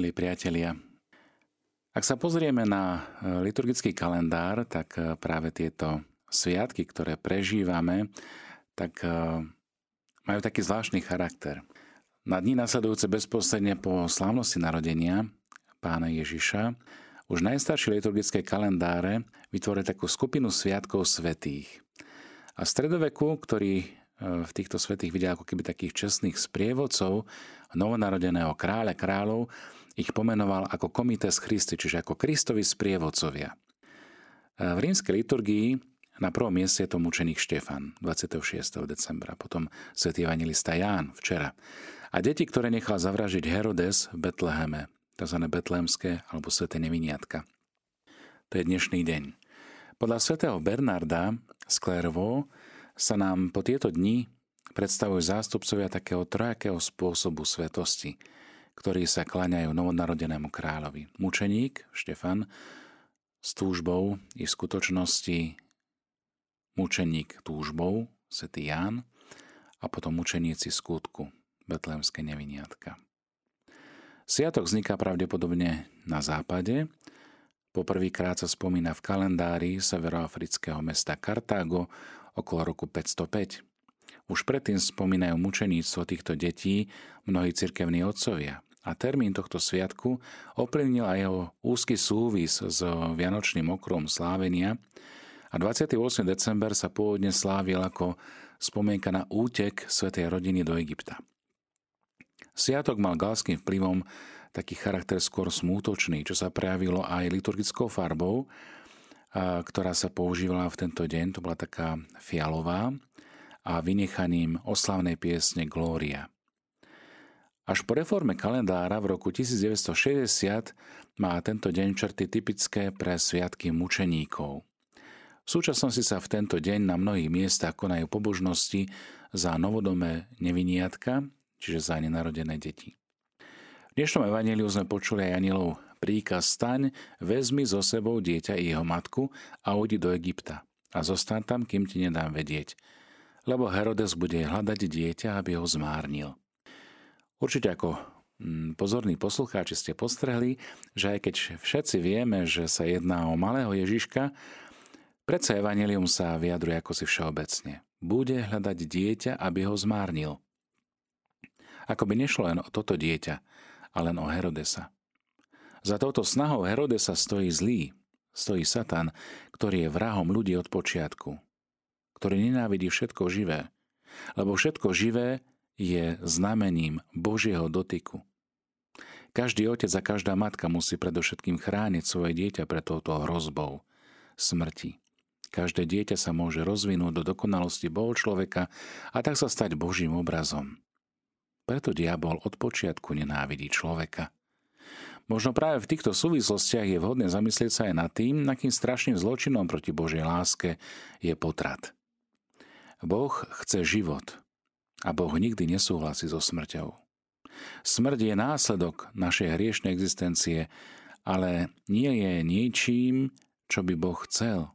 milí priatelia. Ak sa pozrieme na e, liturgický kalendár, tak e, práve tieto sviatky, ktoré prežívame, tak e, majú taký zvláštny charakter. Na dní nasledujúce bezposledne po slávnosti narodenia pána Ježiša už najstaršie liturgické kalendáre vytvorili takú skupinu sviatkov svetých. A v stredoveku, ktorý v týchto svetých videl ako keby takých čestných sprievodcov novonarodeného kráľa kráľov, ich pomenoval ako komites Christi, čiže ako Kristovi sprievodcovia. V rímskej liturgii na prvom mieste je to mučeník Štefan 26. decembra, potom svätý evangelista Ján včera. A deti, ktoré nechal zavražiť Herodes v Betleheme, tzv. betlehemské alebo sveté neviniatka. To je dnešný deň. Podľa svätého Bernarda z sa nám po tieto dni predstavujú zástupcovia takého trojakého spôsobu svetosti, ktorí sa klaňajú novonarodenému kráľovi. Mučeník, Štefan, s túžbou i v skutočnosti mučeník túžbou, svätý Ján, a potom mučeníci skutku, betlémske neviniatka. Sviatok vzniká pravdepodobne na západe. Poprvýkrát sa spomína v kalendári severoafrického mesta Kartágo okolo roku 505. Už predtým spomínajú mučeníctvo týchto detí mnohí cirkevní otcovia a termín tohto sviatku ovplyvnil aj jeho úzky súvis s Vianočným okrom slávenia a 28. december sa pôvodne slávil ako spomienka na útek svätej rodiny do Egypta. Sviatok mal galským vplyvom taký charakter skôr smútočný, čo sa prejavilo aj liturgickou farbou, ktorá sa používala v tento deň, to bola taká fialová, a vynechaním oslavnej piesne Glória. Až po reforme kalendára v roku 1960 má tento deň črty typické pre sviatky mučeníkov. V súčasnosti sa v tento deň na mnohých miestach konajú pobožnosti za novodomé neviniatka, čiže za nenarodené deti. V dnešnom evaníliu sme počuli aj anielov príkaz staň, vezmi so sebou dieťa i jeho matku a udi do Egypta a zostaň tam, kým ti nedám vedieť, lebo Herodes bude hľadať dieťa, aby ho zmárnil. Určite ako mm, pozorní poslucháči ste postrehli, že aj keď všetci vieme, že sa jedná o malého Ježiška, predsa Evangelium sa vyjadruje ako si všeobecne. Bude hľadať dieťa, aby ho zmárnil. Ako by nešlo len o toto dieťa, ale len o Herodesa. Za touto snahou Herodesa stojí zlý, stojí Satan, ktorý je vrahom ľudí od počiatku, ktorý nenávidí všetko živé, lebo všetko živé je znamením Božieho dotyku. Každý otec a každá matka musí predovšetkým chrániť svoje dieťa pred touto hrozbou smrti. Každé dieťa sa môže rozvinúť do dokonalosti Boho človeka a tak sa stať Božím obrazom. Preto diabol od počiatku nenávidí človeka. Možno práve v týchto súvislostiach je vhodné zamyslieť sa aj nad tým, akým strašným zločinom proti Božej láske je potrat. Boh chce život a Boh nikdy nesúhlasí so smrťou. Smrť je následok našej hriešnej existencie, ale nie je niečím, čo by Boh chcel.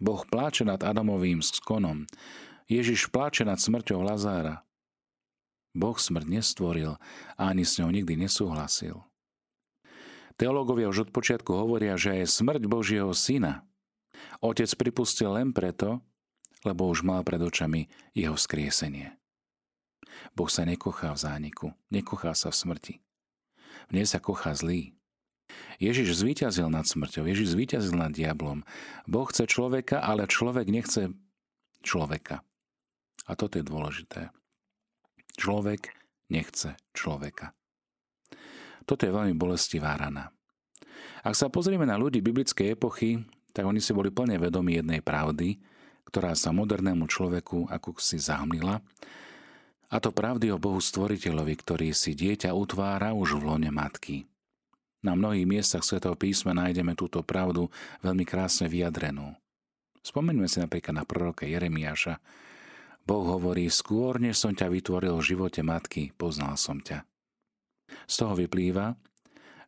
Boh pláče nad Adamovým skonom. Ježiš pláče nad smrťou Lazára. Boh smrť nestvoril a ani s ňou nikdy nesúhlasil. Teológovia už od počiatku hovoria, že je smrť Božieho syna. Otec pripustil len preto, lebo už mal pred očami jeho skriesenie. Boh sa nekochá v zániku, nekochá sa v smrti. V nej sa kochá zlý. Ježiš zvíťazil nad smrťou, Ježiš zvíťazil nad diablom. Boh chce človeka, ale človek nechce človeka. A toto je dôležité. Človek nechce človeka. Toto je veľmi bolestivá rana. Ak sa pozrieme na ľudí biblickej epochy, tak oni si boli plne vedomi jednej pravdy, ktorá sa modernému človeku ako si zahmlila, a to pravdy o Bohu Stvoriteľovi, ktorý si dieťa utvára už v lone matky. Na mnohých miestach Svetého písma nájdeme túto pravdu veľmi krásne vyjadrenú. Spomeňme si napríklad na proroka Jeremiáša. Boh hovorí, skôr než som ťa vytvoril v živote matky, poznal som ťa. Z toho vyplýva,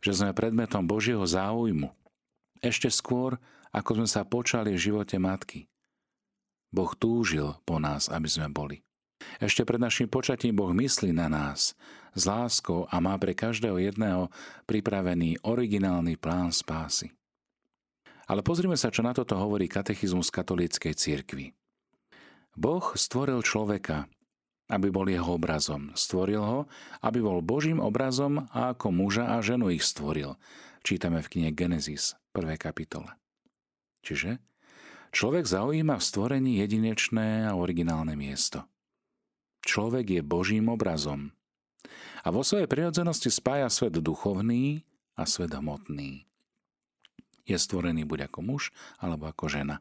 že sme predmetom Božieho záujmu. Ešte skôr, ako sme sa počali v živote matky. Boh túžil po nás, aby sme boli. Ešte pred našim počatím Boh myslí na nás s láskou a má pre každého jedného pripravený originálny plán spásy. Ale pozrime sa, čo na toto hovorí katechizmus katolíckej cirkvi. Boh stvoril človeka, aby bol jeho obrazom. Stvoril ho, aby bol Božím obrazom a ako muža a ženu ich stvoril. Čítame v knihe Genesis, 1. kapitole. Čiže človek zaujíma v stvorení jedinečné a originálne miesto. Človek je Božím obrazom. A vo svojej prirodzenosti spája svet duchovný a svet hmotný je stvorený buď ako muž alebo ako žena.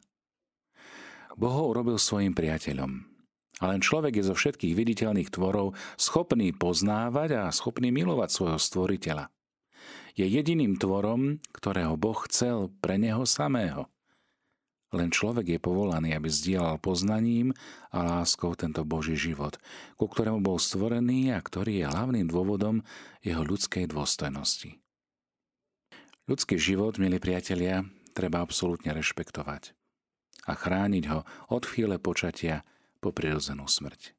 Boh ho urobil svojim priateľom. A len človek je zo všetkých viditeľných tvorov schopný poznávať a schopný milovať svojho stvoriteľa. Je jediným tvorom, ktorého Boh chcel pre neho samého. Len človek je povolaný, aby zdieľal poznaním a láskou tento Boží život, ku ktorému bol stvorený a ktorý je hlavným dôvodom jeho ľudskej dôstojnosti. Ľudský život, milí priatelia, treba absolútne rešpektovať a chrániť ho od chvíle počatia po prirodzenú smrť.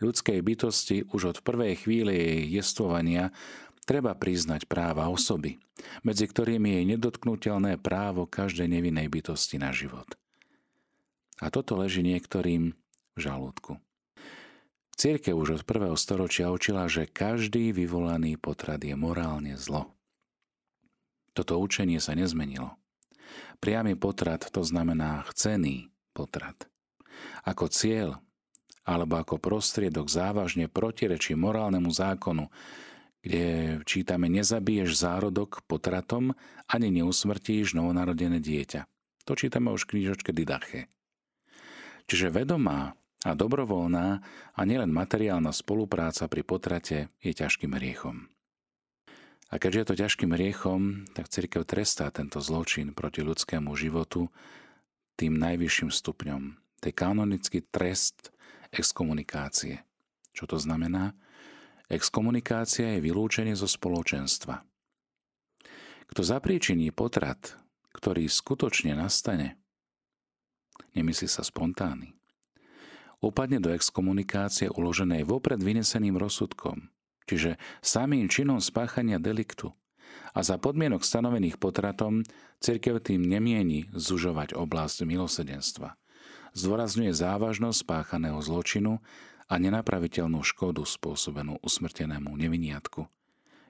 Ľudskej bytosti už od prvej chvíle jej jestvovania treba priznať práva osoby, medzi ktorými je nedotknutelné právo každej nevinnej bytosti na život. A toto leží niektorým v žalúdku. Církev už od prvého storočia učila, že každý vyvolaný potrat je morálne zlo. Toto učenie sa nezmenilo. Priamy potrat to znamená chcený potrat. Ako cieľ alebo ako prostriedok závažne protirečí morálnemu zákonu, kde čítame nezabiješ zárodok potratom ani neusmrtíš novonarodené dieťa. To čítame už v knižočke Didache. Čiže vedomá a dobrovoľná a nielen materiálna spolupráca pri potrate je ťažkým hriechom. A keďže je to ťažkým riechom, tak církev trestá tento zločin proti ľudskému životu tým najvyšším stupňom. To je kanonický trest exkomunikácie. Čo to znamená? Exkomunikácia je vylúčenie zo spoločenstva. Kto zapríčiní potrat, ktorý skutočne nastane, nemyslí sa spontánny, upadne do exkomunikácie uloženej vopred vyneseným rozsudkom – čiže samým činom spáchania deliktu. A za podmienok stanovených potratom cirkev tým nemieni zužovať oblasť milosedenstva. Zdôrazňuje závažnosť spáchaného zločinu a nenapraviteľnú škodu spôsobenú usmrtenému neviniatku,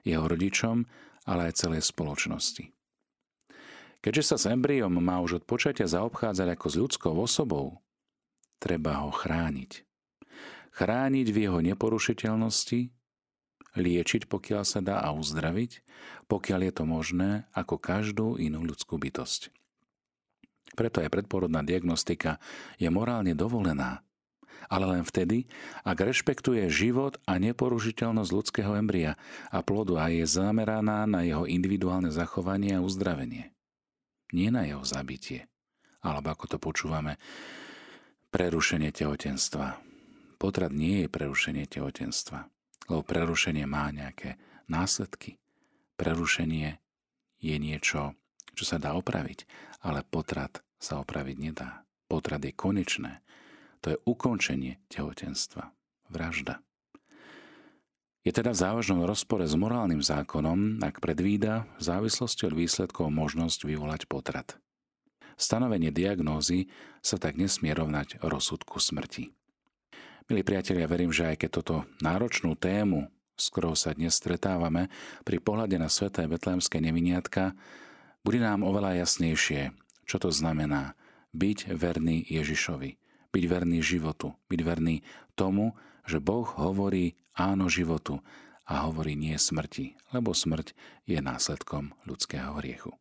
jeho rodičom, ale aj celej spoločnosti. Keďže sa s embryom má už od počatia zaobchádzať ako s ľudskou osobou, treba ho chrániť. Chrániť v jeho neporušiteľnosti liečiť, pokiaľ sa dá a uzdraviť, pokiaľ je to možné, ako každú inú ľudskú bytosť. Preto aj predporodná diagnostika je morálne dovolená, ale len vtedy, ak rešpektuje život a neporušiteľnosť ľudského embria a plodu a je zameraná na jeho individuálne zachovanie a uzdravenie. Nie na jeho zabitie, alebo ako to počúvame, prerušenie tehotenstva. Potrat nie je prerušenie tehotenstva lebo prerušenie má nejaké následky. Prerušenie je niečo, čo sa dá opraviť, ale potrat sa opraviť nedá. Potrat je konečné. To je ukončenie tehotenstva. Vražda. Je teda v závažnom rozpore s morálnym zákonom, ak predvída v závislosti od výsledkov možnosť vyvolať potrat. Stanovenie diagnózy sa tak nesmie rovnať rozsudku smrti. Milí priatelia, verím, že aj keď toto náročnú tému, s ktorou sa dnes stretávame, pri pohľade na sveté betlémske neviniatka, bude nám oveľa jasnejšie, čo to znamená byť verný Ježišovi, byť verný životu, byť verný tomu, že Boh hovorí áno životu a hovorí nie smrti, lebo smrť je následkom ľudského hriechu.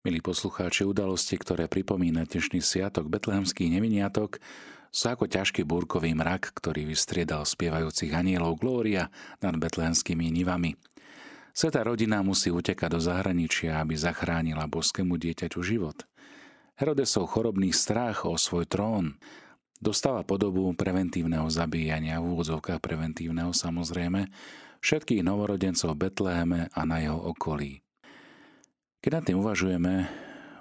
Milí poslucháči, udalosti, ktoré pripomína dnešný sviatok betlehemských neviniatok, sú ako ťažký búrkový mrak, ktorý vystriedal spievajúcich anielov Glória nad betlehemskými nivami. Sveta rodina musí utekať do zahraničia, aby zachránila boskému dieťaťu život. Herodesov chorobný strach o svoj trón dostáva podobu preventívneho zabíjania v úvodzovkách preventívneho samozrejme všetkých novorodencov v Betleheme a na jeho okolí. Keď nad tým uvažujeme,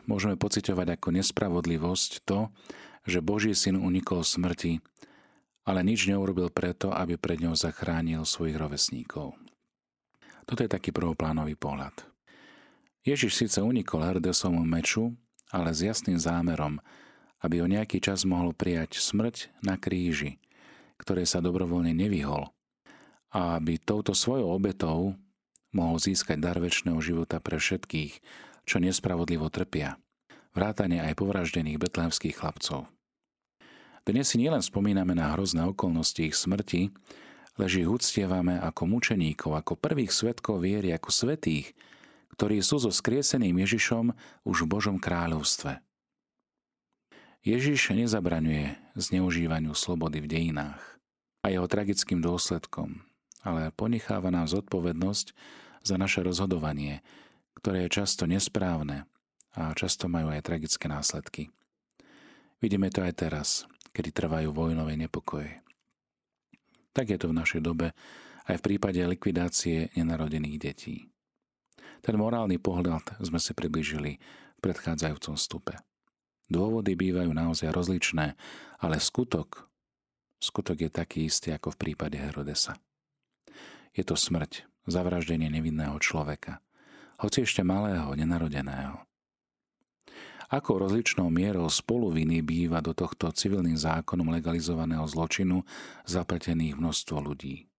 môžeme pociťovať ako nespravodlivosť to, že Boží syn unikol smrti ale nič neurobil preto, aby pred ňou zachránil svojich rovesníkov. Toto je taký prvoplánový pohľad. Ježiš síce unikol Herodesovmu meču, ale s jasným zámerom, aby o nejaký čas mohol prijať smrť na kríži, ktoré sa dobrovoľne nevyhol, a aby touto svojou obetou mohol získať dar väčšného života pre všetkých, čo nespravodlivo trpia, vrátane aj povraždených betlehemských chlapcov. Dnes si nielen spomíname na hrozné okolnosti ich smrti, lež ich uctievame ako mučeníkov, ako prvých svetkov viery, ako svetých, ktorí sú so skrieseným Ježišom už v Božom kráľovstve. Ježiš nezabraňuje zneužívaniu slobody v dejinách a jeho tragickým dôsledkom, ale ponecháva nám zodpovednosť za naše rozhodovanie, ktoré je často nesprávne a často majú aj tragické následky. Vidíme to aj teraz, kedy trvajú vojnové nepokoje. Tak je to v našej dobe aj v prípade likvidácie nenarodených detí. Ten morálny pohľad sme si približili v predchádzajúcom stupe. Dôvody bývajú naozaj rozličné, ale skutok, skutok je taký istý ako v prípade Herodesa. Je to smrť, zavraždenie nevinného človeka, hoci ešte malého, nenarodeného. Ako rozličnou mierou spoluviny býva do tohto civilným zákonom legalizovaného zločinu zapletených množstvo ľudí.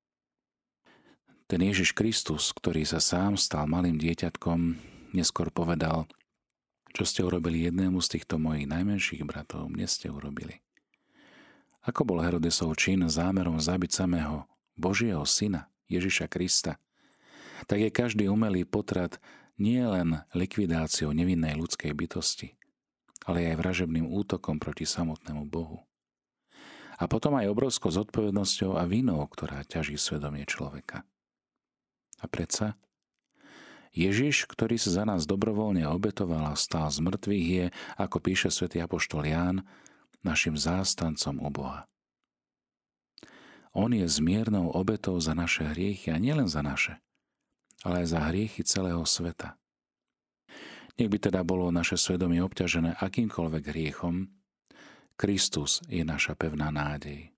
Ten Ježiš Kristus, ktorý sa sám stal malým dieťatkom, neskôr povedal, čo ste urobili jednému z týchto mojich najmenších bratov, mne ste urobili. Ako bol Herodesov čin zámerom zabiť samého Božieho syna, Ježiša Krista, tak je každý umelý potrat nie len likvidáciou nevinnej ľudskej bytosti, ale aj vražebným útokom proti samotnému Bohu. A potom aj obrovskou zodpovednosťou a vinou, ktorá ťaží svedomie človeka. A predsa Ježiš, ktorý sa za nás dobrovoľne obetoval a stál z mŕtvych, je, ako píše svätý apoštol Ján, našim zástancom u Boha. On je zmiernou obetou za naše hriechy a nielen za naše, ale aj za hriechy celého sveta. Nech by teda bolo naše svedomie obťažené akýmkoľvek hriechom, Kristus je naša pevná nádej.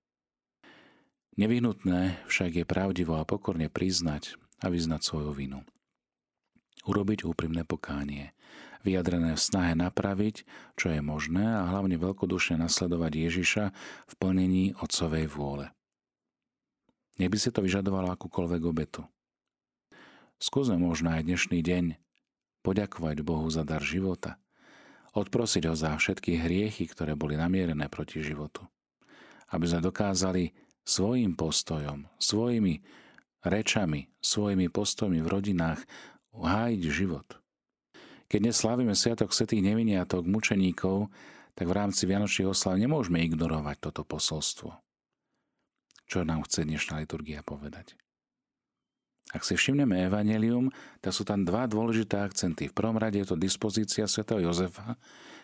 Nevyhnutné však je pravdivo a pokorne priznať, a vyznať svoju vinu. Urobiť úprimné pokánie, vyjadrené v snahe napraviť, čo je možné a hlavne veľkodušne nasledovať Ježiša v plnení Otcovej vôle. Nech by si to vyžadovalo akúkoľvek obetu. Skúsme možno aj dnešný deň poďakovať Bohu za dar života, odprosiť ho za všetky hriechy, ktoré boli namierené proti životu. Aby sme dokázali svojim postojom, svojimi rečami, svojimi postojmi v rodinách hájiť život. Keď dnes slávime Sviatok Svetých neviniatok, mučeníkov, tak v rámci Vianočných oslav nemôžeme ignorovať toto posolstvo. Čo nám chce dnešná liturgia povedať? Ak si všimneme Evangelium, tak sú tam dva dôležité akcenty. V prvom rade je to dispozícia svätého Jozefa,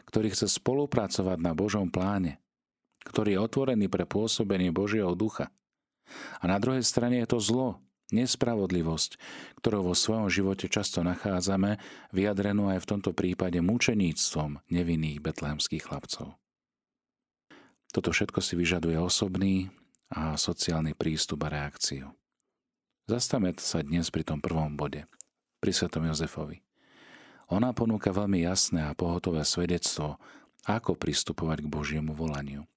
ktorý chce spolupracovať na Božom pláne, ktorý je otvorený pre pôsobenie Božieho ducha. A na druhej strane je to zlo, Nespravodlivosť, ktorú vo svojom živote často nachádzame, vyjadrenú aj v tomto prípade mučeníctvom nevinných betlehemských chlapcov. Toto všetko si vyžaduje osobný a sociálny prístup a reakciu. Zastavme sa dnes pri tom prvom bode, pri svetom Jozefovi. Ona ponúka veľmi jasné a pohotové svedectvo, ako pristupovať k Božiemu volaniu.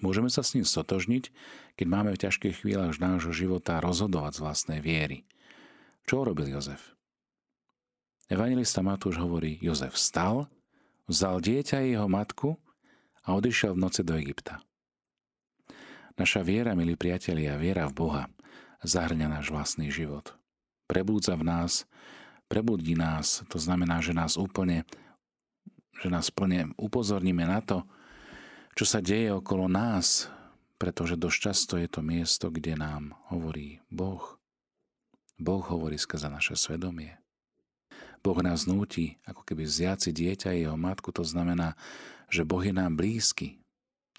Môžeme sa s ním stotožniť, keď máme v ťažkých chvíľach nášho života rozhodovať z vlastnej viery. Čo urobil Jozef? Evangelista Matúš hovorí, Jozef vstal, vzal dieťa a jeho matku a odišiel v noci do Egypta. Naša viera, milí priatelia, viera v Boha, zahrňa náš vlastný život. Prebúdza v nás, prebudí nás, to znamená, že nás úplne, že nás plne upozorníme na to, čo sa deje okolo nás, pretože dosť často je to miesto, kde nám hovorí Boh. Boh hovorí skrze naše svedomie. Boh nás núti, ako keby vziať si dieťa jeho matku, to znamená, že Boh je nám blízky.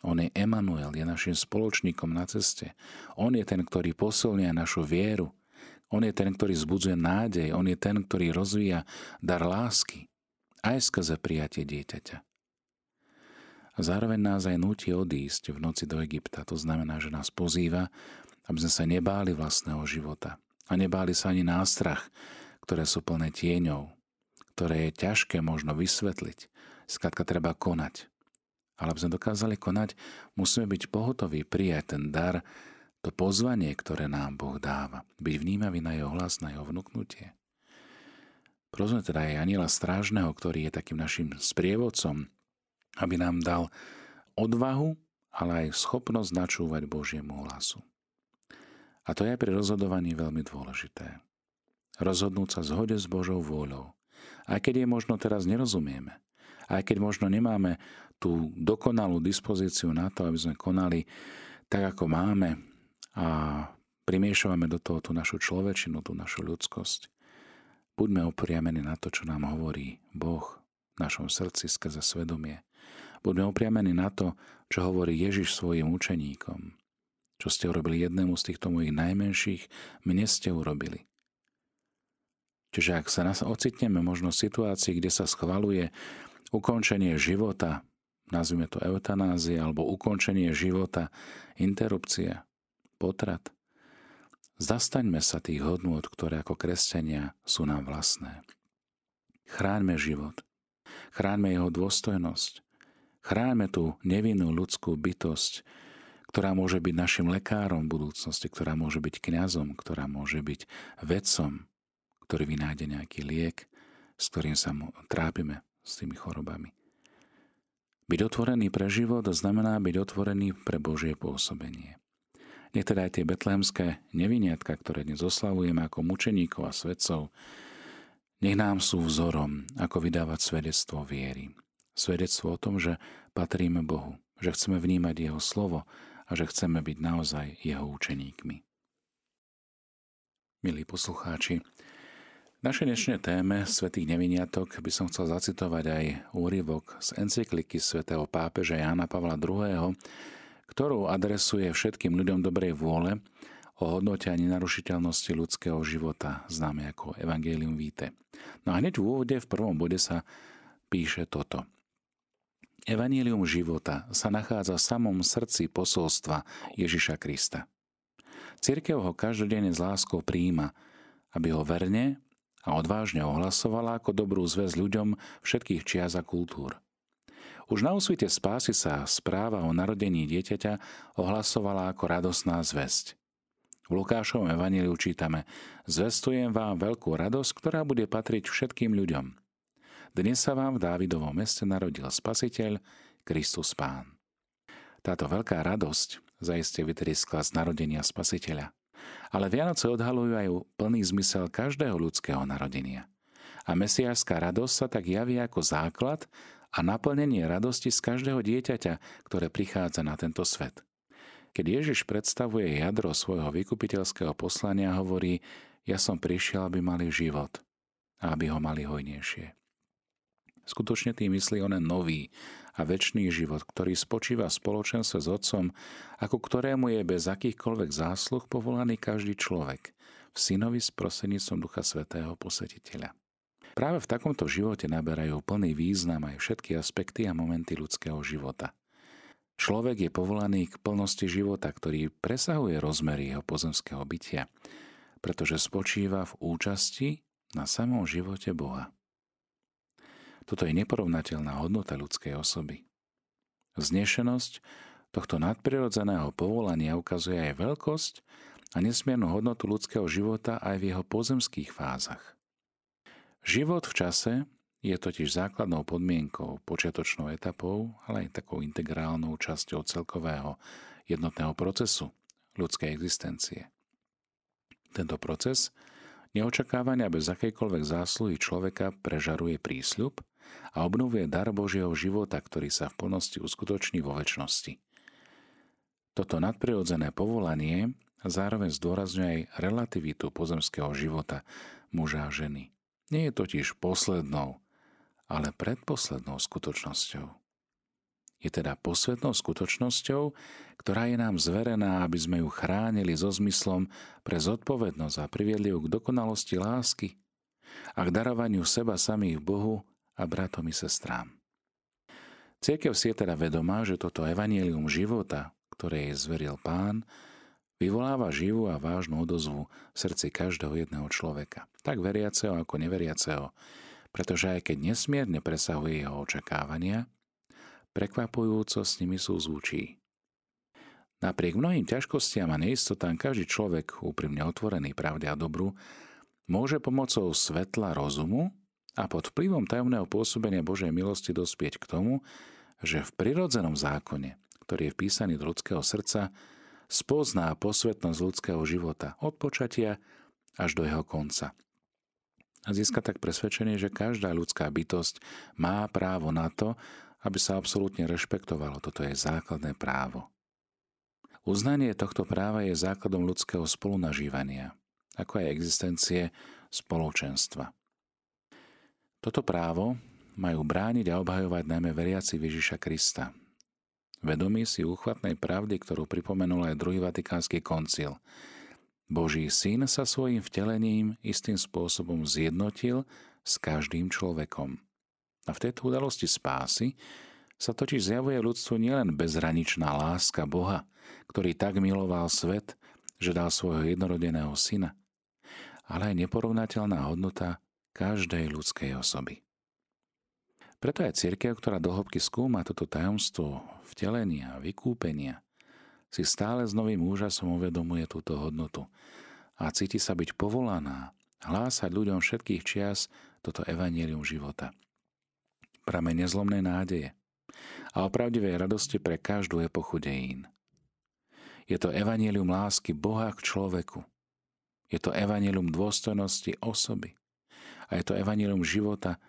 On je Emanuel, je našim spoločníkom na ceste. On je ten, ktorý posilňuje našu vieru. On je ten, ktorý zbudzuje nádej. On je ten, ktorý rozvíja dar lásky. Aj skrze prijatie dieťaťa. Zároveň nás aj nutí odísť v noci do Egypta. To znamená, že nás pozýva, aby sme sa nebáli vlastného života. A nebáli sa ani nástrach, ktoré sú plné tieňov, ktoré je ťažké možno vysvetliť. Skladka treba konať. Ale aby sme dokázali konať, musíme byť pohotoví prijať ten dar, to pozvanie, ktoré nám Boh dáva. Byť vnímavý na jeho hlas, na jeho vnúknutie. Prosme teda aj aniela strážneho, ktorý je takým našim sprievodcom, aby nám dal odvahu, ale aj schopnosť načúvať Božiemu hlasu. A to je pri rozhodovaní veľmi dôležité. Rozhodnúť sa zhode s Božou vôľou. Aj keď je možno teraz nerozumieme, aj keď možno nemáme tú dokonalú dispozíciu na to, aby sme konali tak, ako máme a primiešavame do toho tú našu človečinu, tú našu ľudskosť. Buďme opriamení na to, čo nám hovorí Boh v našom srdci skrze svedomie. Buďme opriamení na to, čo hovorí Ježiš svojim učeníkom. Čo ste urobili jednému z týchto mojich najmenších, mne ste urobili. Čiže ak sa nás ocitneme možno v situácii, kde sa schvaluje ukončenie života, nazvime to eutanázia, alebo ukončenie života, interrupcia, potrat, zastaňme sa tých hodnôt, ktoré ako kresťania sú nám vlastné. Chráňme život, chráňme jeho dôstojnosť, Chráňme tú nevinnú ľudskú bytosť, ktorá môže byť našim lekárom v budúcnosti, ktorá môže byť kňazom, ktorá môže byť vedcom, ktorý vynájde nejaký liek, s ktorým sa trápime s tými chorobami. Byť otvorený pre život znamená byť otvorený pre Božie pôsobenie. Nech teda aj tie betlehemské neviniatka, ktoré dnes oslavujeme ako mučeníkov a svedcov, nech nám sú vzorom, ako vydávať svedectvo viery svedectvo o tom, že patríme Bohu, že chceme vnímať Jeho slovo a že chceme byť naozaj Jeho učeníkmi. Milí poslucháči, v našej dnešnej téme Svetých neviniatok by som chcel zacitovať aj úryvok z encykliky svätého pápeža Jána Pavla II., ktorú adresuje všetkým ľuďom dobrej vôle o hodnote a nenarušiteľnosti ľudského života, známe ako Evangelium Vitae. No a hneď v úvode v prvom bode sa píše toto – Evanílium života sa nachádza v samom srdci posolstva Ježiša Krista. Církev ho každodenne s láskou príjima, aby ho verne a odvážne ohlasovala ako dobrú zväz ľuďom všetkých čias a kultúr. Už na úsvite spásy sa správa o narodení dieťaťa ohlasovala ako radosná zväzť. V Lukášovom evaníliu čítame Zvestujem vám veľkú radosť, ktorá bude patriť všetkým ľuďom. Dnes sa vám v Dávidovom meste narodil Spasiteľ, Kristus Pán. Táto veľká radosť zaiste vytriskla z narodenia Spasiteľa. Ale Vianoce odhalujú aj plný zmysel každého ľudského narodenia. A mesiášská radosť sa tak javí ako základ a naplnenie radosti z každého dieťaťa, ktoré prichádza na tento svet. Keď Ježiš predstavuje jadro svojho vykupiteľského poslania, hovorí, ja som prišiel, aby mali život a aby ho mali hojnejšie. Skutočne tým myslí onen nový a väčší život, ktorý spočíva v spoločenstve s Otcom, ako ktorému je bez akýchkoľvek zásluh povolaný každý človek, v synovi s prosenicom Ducha Svetého posvetiteľa. Práve v takomto živote naberajú plný význam aj všetky aspekty a momenty ľudského života. Človek je povolaný k plnosti života, ktorý presahuje rozmery jeho pozemského bytia, pretože spočíva v účasti na samom živote Boha. Toto je neporovnateľná hodnota ľudskej osoby. Vznešenosť tohto nadprirodzeného povolania ukazuje aj veľkosť a nesmiernu hodnotu ľudského života aj v jeho pozemských fázach. Život v čase je totiž základnou podmienkou, počiatočnou etapou, ale aj takou integrálnou časťou celkového jednotného procesu ľudskej existencie. Tento proces neočakávania bez akejkoľvek zásluhy človeka prežaruje prísľub, a obnovuje dar Božieho života, ktorý sa v plnosti uskutoční vo väčšnosti. Toto nadprirodzené povolanie zároveň zdôrazňuje aj relativitu pozemského života muža a ženy. Nie je totiž poslednou, ale predposlednou skutočnosťou. Je teda posvetnou skutočnosťou, ktorá je nám zverená, aby sme ju chránili so zmyslom pre zodpovednosť a priviedli ju k dokonalosti lásky a k darovaniu seba samých Bohu a bratom i sestrám. Církev si je teda vedomá, že toto evanielium života, ktoré jej zveril pán, vyvoláva živú a vážnu odozvu v srdci každého jedného človeka, tak veriaceho ako neveriaceho, pretože aj keď nesmierne presahuje jeho očakávania, prekvapujúco s nimi sú zvučí. Napriek mnohým ťažkostiam a neistotám každý človek, úprimne otvorený pravde a dobru, môže pomocou svetla rozumu a pod vplyvom tajomného pôsobenia Božej milosti dospieť k tomu, že v prirodzenom zákone, ktorý je vpísaný do ľudského srdca, spozná posvetnosť ľudského života od počatia až do jeho konca. A získa tak presvedčenie, že každá ľudská bytosť má právo na to, aby sa absolútne rešpektovalo. Toto je základné právo. Uznanie tohto práva je základom ľudského spolunažívania, ako aj existencie spoločenstva. Toto právo majú brániť a obhajovať najmä veriaci Ježiša Krista. Vedomí si úchvatnej pravdy, ktorú pripomenul aj druhý vatikánsky koncil. Boží syn sa svojim vtelením istým spôsobom zjednotil s každým človekom. A v tejto udalosti spásy sa totiž zjavuje ľudstvu nielen bezhraničná láska Boha, ktorý tak miloval svet, že dal svojho jednorodeného syna, ale aj neporovnateľná hodnota každej ľudskej osoby. Preto aj církev, ktorá dohlbky skúma toto tajomstvo vtelenia vykúpenia, si stále s novým úžasom uvedomuje túto hodnotu a cíti sa byť povolaná hlásať ľuďom všetkých čias toto evanílium života. Prame nezlomnej nádeje a opravdivej radosti pre každú epochu dejín. Je to evanílium lásky Boha k človeku. Je to evanílium dôstojnosti osoby. A je to evanílium života,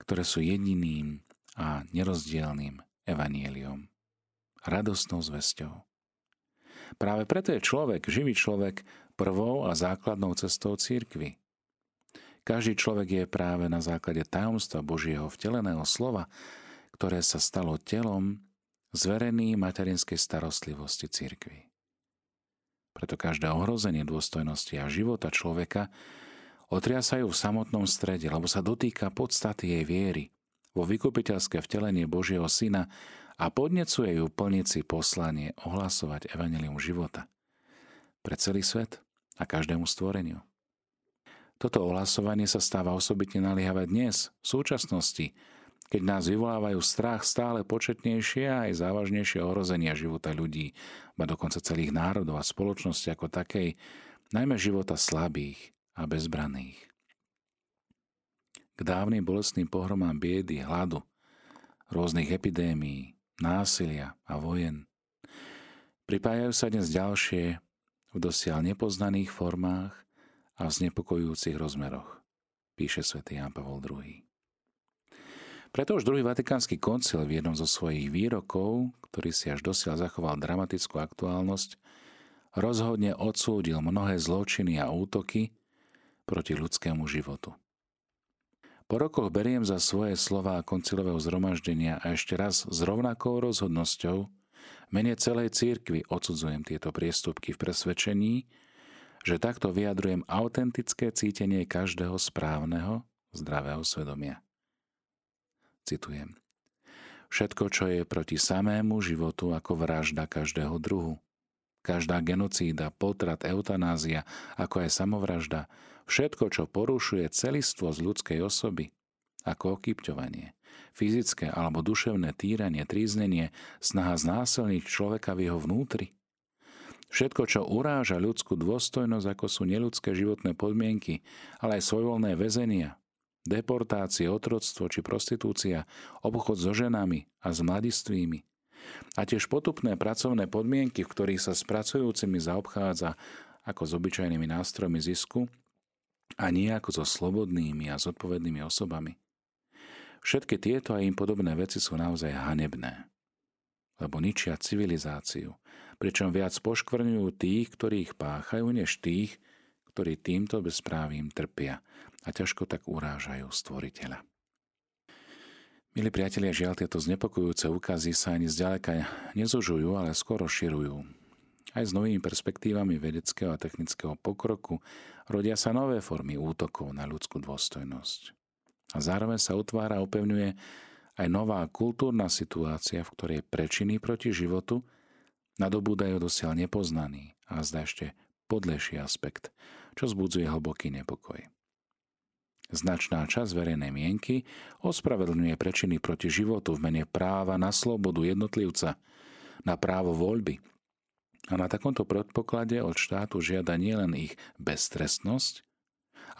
ktoré sú jediným a nerozdielným evaníliom. Radostnou zväzťou. Práve preto je človek, živý človek, prvou a základnou cestou církvy. Každý človek je práve na základe tajomstva Božieho vteleného slova, ktoré sa stalo telom zverený materinskej starostlivosti cirkvi. Preto každé ohrozenie dôstojnosti a života človeka otriasajú v samotnom strede, lebo sa dotýka podstaty jej viery vo vykupiteľské vtelenie Božieho Syna a podnecuje ju plniť si poslanie ohlasovať evanelium života pre celý svet a každému stvoreniu. Toto ohlasovanie sa stáva osobitne naliehavé dnes, v súčasnosti, keď nás vyvolávajú strach stále početnejšie a aj závažnejšie ohrozenia života ľudí, ba dokonca celých národov a spoločnosti ako takej, najmä života slabých a bezbraných. K dávnym bolestným pohromám biedy, hladu, rôznych epidémií, násilia a vojen pripájajú sa dnes ďalšie v dosiaľ nepoznaných formách a v znepokojujúcich rozmeroch, píše svätý Ján Pavol II. Preto už druhý vatikánsky koncil v jednom zo svojich výrokov, ktorý si až dosiaľ zachoval dramatickú aktuálnosť, rozhodne odsúdil mnohé zločiny a útoky proti ľudskému životu. Po rokoch beriem za svoje slova koncilového zhromaždenia a ešte raz s rovnakou rozhodnosťou mene celej církvy odsudzujem tieto priestupky v presvedčení, že takto vyjadrujem autentické cítenie každého správneho, zdravého svedomia. Citujem. Všetko, čo je proti samému životu ako vražda každého druhu. Každá genocída, potrat, eutanázia, ako aj samovražda, všetko, čo porušuje celistvo z ľudskej osoby, ako okypťovanie, fyzické alebo duševné týranie, tríznenie, snaha znásilniť človeka v jeho vnútri, Všetko, čo uráža ľudskú dôstojnosť, ako sú neludské životné podmienky, ale aj svojvoľné väzenia, deportácie, otroctvo či prostitúcia, obchod so ženami a s mladistvými. A tiež potupné pracovné podmienky, v ktorých sa s pracujúcimi zaobchádza ako s obyčajnými nástrojmi zisku a nie ako so slobodnými a zodpovednými osobami. Všetky tieto a im podobné veci sú naozaj hanebné, lebo ničia civilizáciu, pričom viac poškvrňujú tých, ktorí ich páchajú, než tých, ktorí týmto bezprávím trpia a ťažko tak urážajú stvoriteľa. Milí priatelia, žiaľ, tieto znepokojujúce úkazy sa ani zďaleka nezužujú, ale skoro širujú. Aj s novými perspektívami vedeckého a technického pokroku rodia sa nové formy útokov na ľudskú dôstojnosť. A zároveň sa utvára a upevňuje aj nová kultúrna situácia, v ktorej prečiny proti životu nadobúdajú dosiaľ nepoznaný a zdá ešte podlejší aspekt, čo zbudzuje hlboký nepokoj. Značná časť verejnej mienky ospravedlňuje prečiny proti životu v mene práva na slobodu jednotlivca, na právo voľby. A na takomto predpoklade od štátu žiada nielen ich beztrestnosť,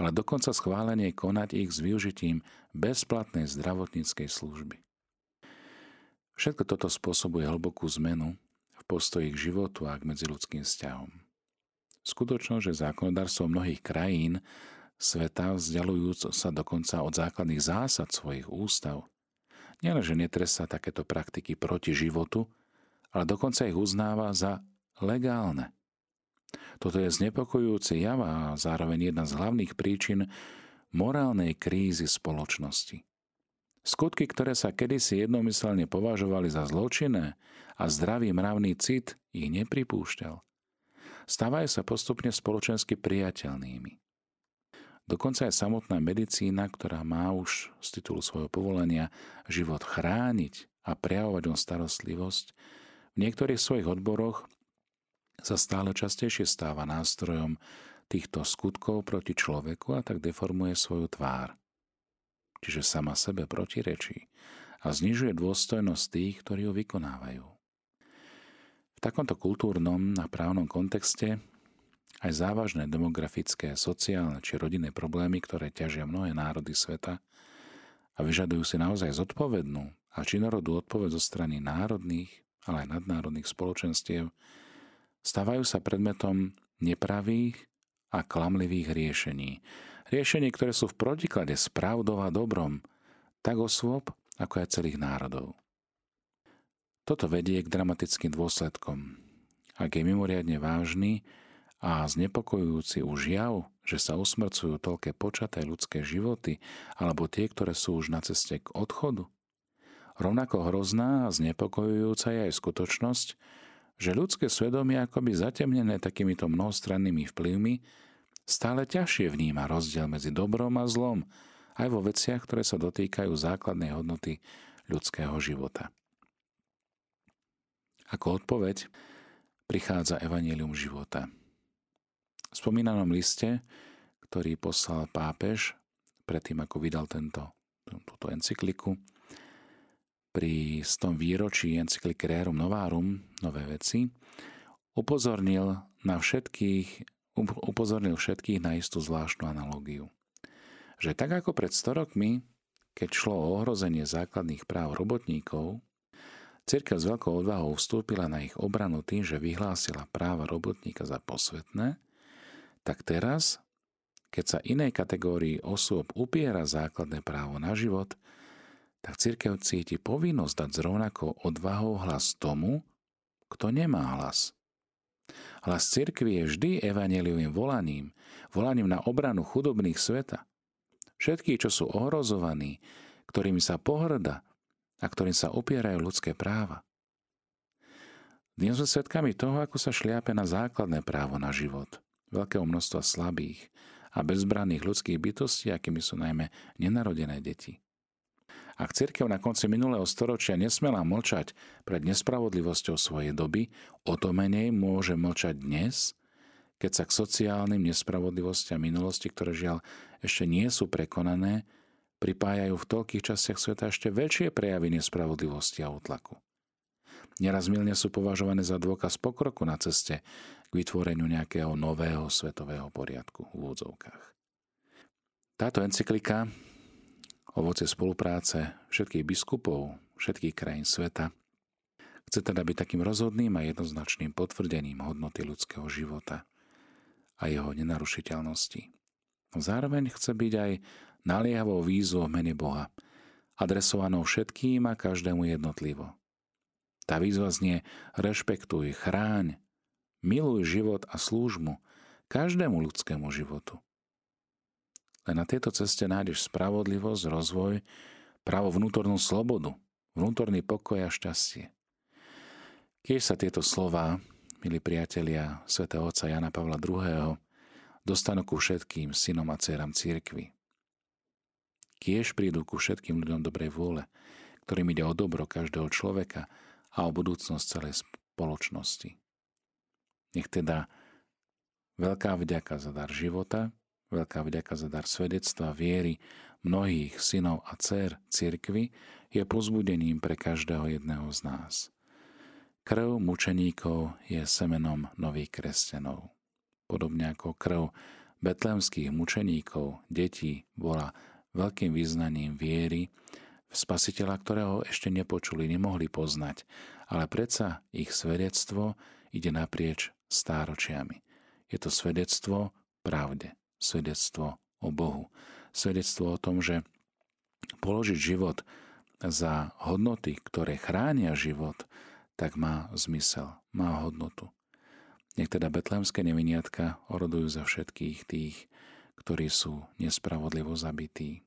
ale dokonca schválenie konať ich s využitím bezplatnej zdravotníckej služby. Všetko toto spôsobuje hlbokú zmenu v postoji k životu a k medziludským vzťahom. Skutočnosť, že zákonodárstvo mnohých krajín sveta, vzdialujúc sa dokonca od základných zásad svojich ústav, nielenže netrestá takéto praktiky proti životu, ale dokonca ich uznáva za legálne. Toto je znepokojujúci jav a zároveň jedna z hlavných príčin morálnej krízy spoločnosti. Skutky, ktoré sa kedysi jednomyselne považovali za zločinné a zdravý mravný cit ich nepripúšťal, stávajú sa postupne spoločensky priateľnými. Dokonca aj samotná medicína, ktorá má už z titulu svojho povolenia život chrániť a prejavovať o starostlivosť, v niektorých svojich odboroch sa stále častejšie stáva nástrojom týchto skutkov proti človeku a tak deformuje svoju tvár. Čiže sama sebe protirečí a znižuje dôstojnosť tých, ktorí ju vykonávajú. V takomto kultúrnom a právnom kontexte aj závažné demografické, sociálne či rodinné problémy, ktoré ťažia mnohé národy sveta a vyžadujú si naozaj zodpovednú a činorodú odpoveď zo strany národných, ale aj nadnárodných spoločenstiev, stávajú sa predmetom nepravých a klamlivých riešení. Riešení, ktoré sú v protiklade s pravdou a dobrom, tak osôb, ako aj celých národov. Toto vedie k dramatickým dôsledkom. Ak je mimoriadne vážny a znepokojujúci už jav, že sa usmrcujú toľké počaté ľudské životy alebo tie, ktoré sú už na ceste k odchodu, rovnako hrozná a znepokojujúca je aj skutočnosť, že ľudské svedomie akoby zatemnené takýmito mnohostrannými vplyvmi stále ťažšie vníma rozdiel medzi dobrom a zlom, aj vo veciach, ktoré sa dotýkajú základnej hodnoty ľudského života. Ako odpoveď prichádza Evangelium života. V spomínanom liste, ktorý poslal pápež predtým, ako vydal tento, túto encykliku, pri tom výročí encykliky Rerum Novarum, nové veci, upozornil na všetkých, upozornil všetkých na istú zvláštnu analogiu. Že tak ako pred 100 rokmi, keď šlo o ohrozenie základných práv robotníkov, Cirkev s veľkou odvahou vstúpila na ich obranu tým, že vyhlásila práva robotníka za posvetné, tak teraz, keď sa inej kategórii osôb upiera základné právo na život, tak církev cíti povinnosť dať s odvahou hlas tomu, kto nemá hlas. Hlas cirkvi je vždy evaneliovým volaním, volaním na obranu chudobných sveta. Všetky, čo sú ohrozovaní, ktorými sa pohrda a ktorým sa opierajú ľudské práva. Dnes sme svedkami toho, ako sa šliape na základné právo na život, veľkého množstva slabých a bezbranných ľudských bytostí, akými sú najmä nenarodené deti. Ak cirkev na konci minulého storočia nesmela mlčať pred nespravodlivosťou svojej doby, o to menej môže mlčať dnes, keď sa k sociálnym nespravodlivostiam minulosti, ktoré žiaľ ešte nie sú prekonané, pripájajú v toľkých častiach sveta ešte väčšie prejavy nespravodlivosti a útlaku. Neraz milne sú považované za dôkaz pokroku na ceste k vytvoreniu nejakého nového svetového poriadku v úvodzovkách. Táto encyklika ovoce spolupráce všetkých biskupov, všetkých krajín sveta. Chce teda byť takým rozhodným a jednoznačným potvrdením hodnoty ľudského života a jeho nenarušiteľnosti. Zároveň chce byť aj naliehavou výzvou v mene Boha, adresovanou všetkým a každému jednotlivo. Tá výzva znie rešpektuj, chráň, miluj život a slúžmu každému ľudskému životu. Len na tejto ceste nájdeš spravodlivosť, rozvoj, právo vnútornú slobodu, vnútorný pokoj a šťastie. Keď sa tieto slova, milí priatelia svätého otca Jana Pavla II., dostanú ku všetkým synom a dcerám církvy. Kiež prídu ku všetkým ľuďom dobrej vôle, ktorým ide o dobro každého človeka a o budúcnosť celej spoločnosti. Nech teda veľká vďaka za dar života, veľká vďaka za dar svedectva viery mnohých synov a dcer cirkvy je pozbudením pre každého jedného z nás. Krv mučeníkov je semenom nových kresťanov. Podobne ako krv betlemských mučeníkov, detí, bola veľkým význaním viery spasiteľa, ktorého ešte nepočuli, nemohli poznať, ale predsa ich svedectvo ide naprieč stáročiami. Je to svedectvo pravde, svedectvo o Bohu, svedectvo o tom, že položiť život za hodnoty, ktoré chránia život, tak má zmysel, má hodnotu. Nech teda betlémske neviniatka orodujú za všetkých tých, ktorí sú nespravodlivo zabití.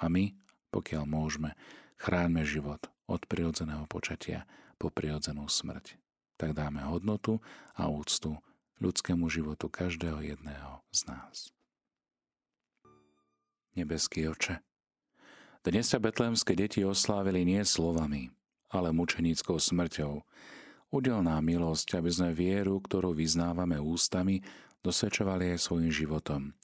A my, pokiaľ môžeme, chráňme život od prirodzeného počatia po prirodzenú smrť. Tak dáme hodnotu a úctu ľudskému životu každého jedného z nás. Nebeský oče, dnes sa betlémske deti oslávili nie slovami, ale mučenickou smrťou. Udel nám milosť, aby sme vieru, ktorú vyznávame ústami, dosvedčovali aj svojim životom.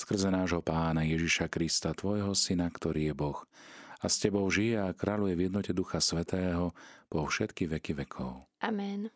Skrze nášho pána Ježiša Krista, tvojho syna, ktorý je Boh, a s tebou žije a kráľuje v jednote Ducha Svetého po všetky veky vekov. Amen.